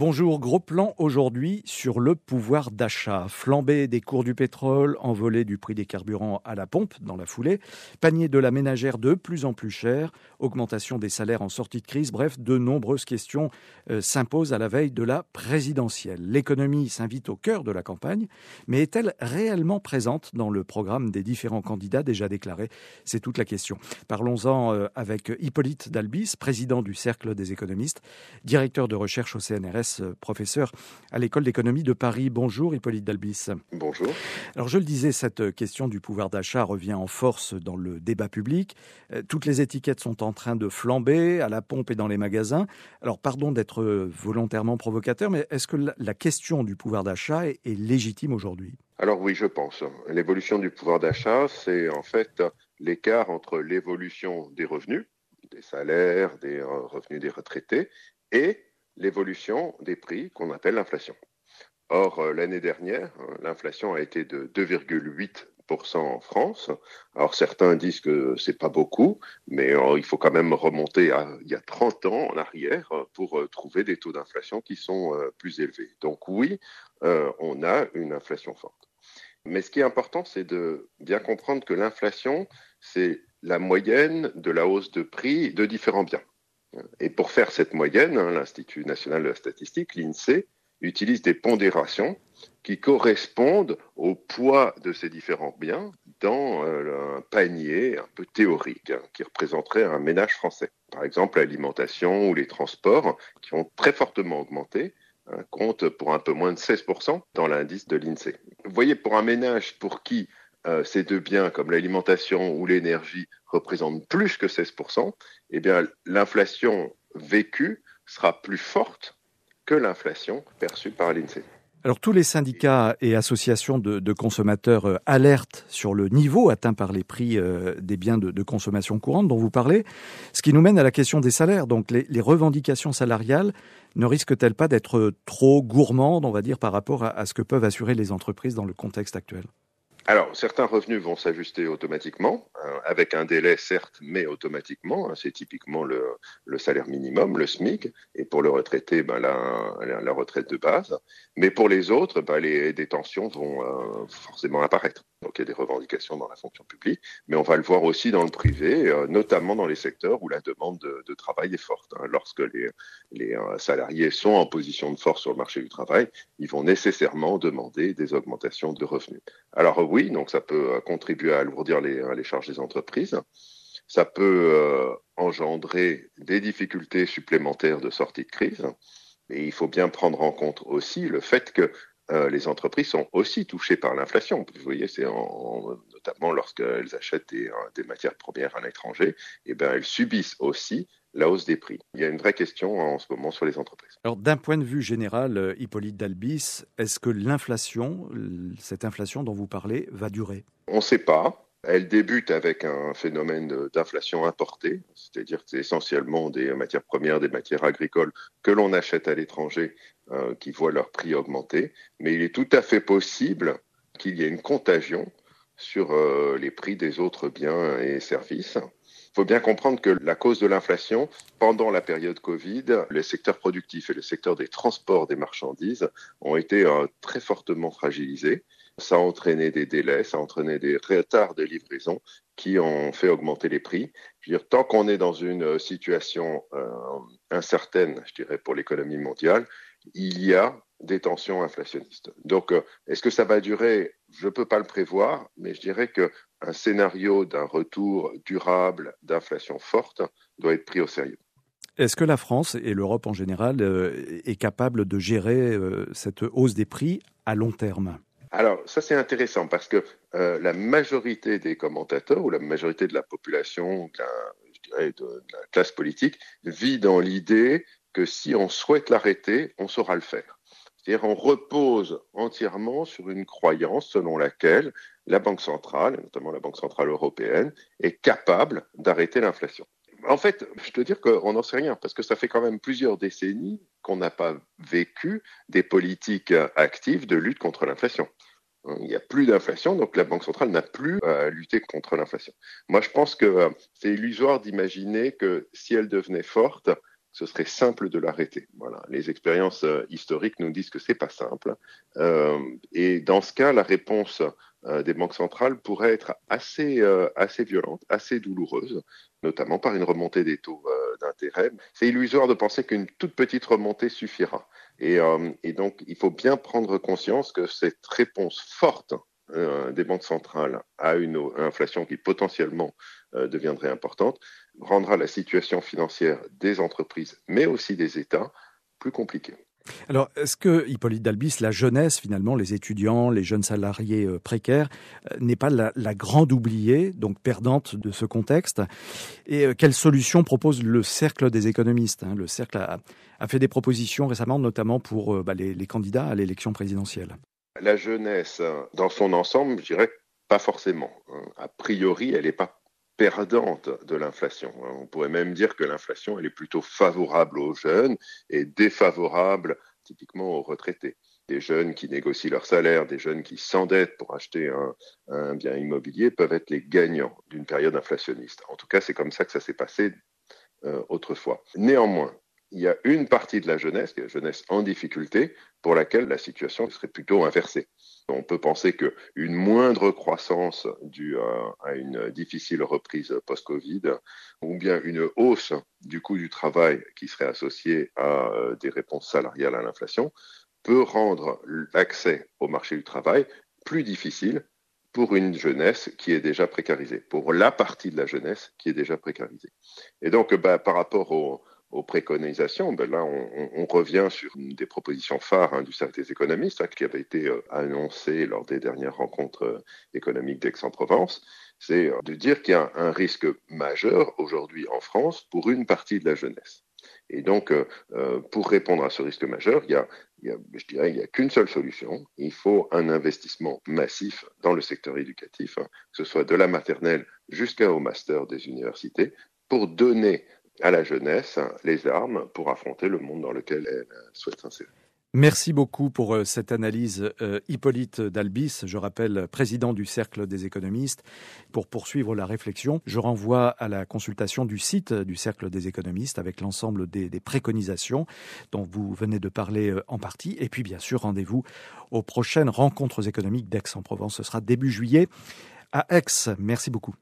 Bonjour, gros plan aujourd'hui sur le pouvoir d'achat. Flambée des cours du pétrole, envolée du prix des carburants à la pompe dans la foulée, panier de la ménagère de plus en plus cher, augmentation des salaires en sortie de crise, bref, de nombreuses questions euh, s'imposent à la veille de la présidentielle. L'économie s'invite au cœur de la campagne, mais est-elle réellement présente dans le programme des différents candidats déjà déclarés? C'est toute la question. Parlons-en euh, avec Hippolyte Dalbis, président du Cercle des économistes, directeur de recherche au CNRS professeur à l'école d'économie de Paris. Bonjour Hippolyte Dalbis. Bonjour. Alors je le disais, cette question du pouvoir d'achat revient en force dans le débat public. Euh, toutes les étiquettes sont en train de flamber à la pompe et dans les magasins. Alors pardon d'être volontairement provocateur, mais est-ce que la question du pouvoir d'achat est légitime aujourd'hui? Alors oui, je pense. L'évolution du pouvoir d'achat, c'est en fait l'écart entre l'évolution des revenus, des salaires, des revenus des retraités, et l'évolution des prix qu'on appelle l'inflation. Or, euh, l'année dernière, euh, l'inflation a été de 2,8% en France. Alors, certains disent que c'est pas beaucoup, mais euh, il faut quand même remonter à il y a 30 ans en arrière pour trouver des taux d'inflation qui sont plus élevés. Donc, oui, on a une inflation forte. Mais ce qui est important, c'est de bien comprendre que l'inflation, c'est la moyenne de la hausse de prix de différents biens. Et pour faire cette moyenne, hein, l'Institut national de la statistique, l'INSEE, utilise des pondérations qui correspondent au poids de ces différents biens dans euh, un panier un peu théorique hein, qui représenterait un ménage français. Par exemple, l'alimentation ou les transports qui ont très fortement augmenté hein, comptent pour un peu moins de 16% dans l'indice de l'INSEE. Vous voyez, pour un ménage pour qui euh, ces deux biens comme l'alimentation ou l'énergie représentent plus que 16%, eh bien l'inflation vécue sera plus forte que l'inflation perçue par l'INSEE. Alors tous les syndicats et associations de, consommateurs euh, alertent sur le niveau atteint par les prix euh, des biens de, consommation courante dont vous parlez, ce qui nous mène à la question des salaires. Donc les, revendications salariales ne risquent-elles pas d'être trop gourmandes, on va dire, par rapport à ce que peuvent assurer les entreprises dans le contexte actuel? Alors, certains revenus vont s'ajuster automatiquement, hein, avec un délai certes, mais automatiquement. Hein, c'est typiquement le, salaire minimum, le SMIC, et pour le retraité, ben, la, retraite de base. Mais pour les autres, ben, les, des tensions vont euh, forcément apparaître. Donc il y a des revendications dans la fonction publique, mais on va le voir aussi dans le privé, euh, notamment dans les secteurs où la demande de, travail est forte. Hein. Lorsque les, euh, salariés sont en position de force sur le marché du travail, ils vont nécessairement demander des augmentations de revenus. Alors oui, donc ça peut euh, contribuer à alourdir les, charges des entreprises. Ça peut engendrer des difficultés supplémentaires de sortie de crise. Et il faut bien prendre en compte aussi le fait que euh, les entreprises sont aussi touchées par l'inflation. Vous voyez, c'est notamment lorsqu'elles achètent des, euh, matières premières à l'étranger, et eh ben elles subissent aussi la hausse des prix. Il y a une vraie question en ce moment sur les entreprises. Alors d'un point de vue général, euh, Hippolyte Dalbis, est-ce que l'inflation, cette inflation dont vous parlez, va durer? On ne sait pas. Elle débute avec un phénomène d'inflation importée, c'est-à-dire que c'est essentiellement des matières premières, des matières agricoles que l'on achète à l'étranger euh, qui voient leur prix augmenter. Mais il est tout à fait possible qu'il y ait une contagion sur euh, les prix des autres biens et services. Il faut bien comprendre que la cause de l'inflation, pendant la période Covid, les secteurs productifs et le secteur des transports des marchandises ont été euh, très fortement fragilisés. Ça a entraîné des délais, ça a entraîné des retards de livraison qui ont fait augmenter les prix. Je tant qu'on est dans une euh, situation incertaine, je dirais, pour l'économie mondiale, il y a des tensions inflationnistes. Donc, euh, est-ce que ça va durer? Je ne peux pas le prévoir, mais je dirais qu'un scénario d'un retour durable d'inflation forte doit être pris au sérieux. Est-ce que la France et l'Europe en général est capable de gérer cette hausse des prix à long terme? Alors, ça c'est intéressant parce que euh, la majorité des commentateurs ou la majorité de la population, de la, je dirais, de, la classe politique, vit dans l'idée que si on souhaite l'arrêter, on saura le faire. C'est-à-dire on repose entièrement sur une croyance selon laquelle la Banque centrale, notamment la Banque centrale européenne, est capable d'arrêter l'inflation. En fait, je dois dire qu'on n'en sait rien, parce que ça fait quand même plusieurs décennies qu'on n'a pas vécu des politiques actives de lutte contre l'inflation. Il n'y a plus d'inflation, donc la Banque centrale n'a plus à lutter contre l'inflation. Moi, je pense que euh, c'est illusoire d'imaginer que si elle devenait forte, ce serait simple de l'arrêter. Voilà. Les expériences euh, historiques nous disent que c'est pas simple. Euh, et dans ce cas, la réponse euh, des banques centrales pourrait être assez, assez violente, assez douloureuse, notamment par une remontée des taux d'intérêt. C'est illusoire de penser qu'une toute petite remontée suffira. Et, et, donc, il faut bien prendre conscience que cette réponse forte des banques centrales à une inflation qui potentiellement deviendrait importante rendra la situation financière des entreprises, mais aussi des États, plus compliquée. Alors, est-ce que, Hippolyte Dalbis, la jeunesse, finalement, les étudiants, les jeunes salariés euh, précaires, euh, n'est pas la, grande oubliée, donc perdante de ce contexte? Et euh, quelle solution propose le Cercle des économistes hein? Le Cercle a, fait des propositions récemment, notamment pour bah, les, les candidats à l'élection présidentielle. La jeunesse, dans son ensemble, je dirais pas forcément. Hein. A priori, elle n'est pas perdante de l'inflation. On pourrait même dire que l'inflation, elle est plutôt favorable aux jeunes et défavorable typiquement aux retraités. Des jeunes qui négocient leur salaire, des jeunes qui s'endettent pour acheter un, bien immobilier peuvent être les gagnants d'une période inflationniste. En tout cas, c'est comme ça que ça s'est passé euh, autrefois. Néanmoins, il y a une partie de la jeunesse, qui est la jeunesse en difficulté, pour laquelle la situation serait plutôt inversée. On peut penser qu'une moindre croissance due à une difficile reprise post-Covid, ou bien une hausse du coût du travail qui serait associée à euh, des réponses salariales à l'inflation, peut rendre l'accès au marché du travail plus difficile pour une jeunesse qui est déjà précarisée, pour la partie de la jeunesse qui est déjà précarisée. Et donc, bah, par rapport au, aux préconisations, ben là, on, revient sur une des propositions phares hein, du Cercle des économistes, hein, qui avait été euh, annoncée lors des dernières rencontres euh, économiques d'Aix-en-Provence, c'est euh, de dire qu'il y a un risque majeur aujourd'hui en France pour une partie de la jeunesse. Et donc, pour répondre à ce risque majeur, il y a, je dirais, il n'y a qu'une seule solution. Il faut un investissement massif dans le secteur éducatif, hein, que ce soit de la maternelle jusqu'au master des universités, pour donner à la jeunesse les armes pour affronter le monde dans lequel elle souhaite s'insérer. Merci beaucoup pour euh, cette analyse, euh, Hippolyte Dalbis, je rappelle président du Cercle des économistes. Pour poursuivre la réflexion, je renvoie à la consultation du site du Cercle des économistes avec l'ensemble des, préconisations dont vous venez de parler euh, en partie. Et puis, bien sûr, rendez-vous aux prochaines rencontres économiques d'Aix-en-Provence. Ce sera début juillet à Aix. Merci beaucoup.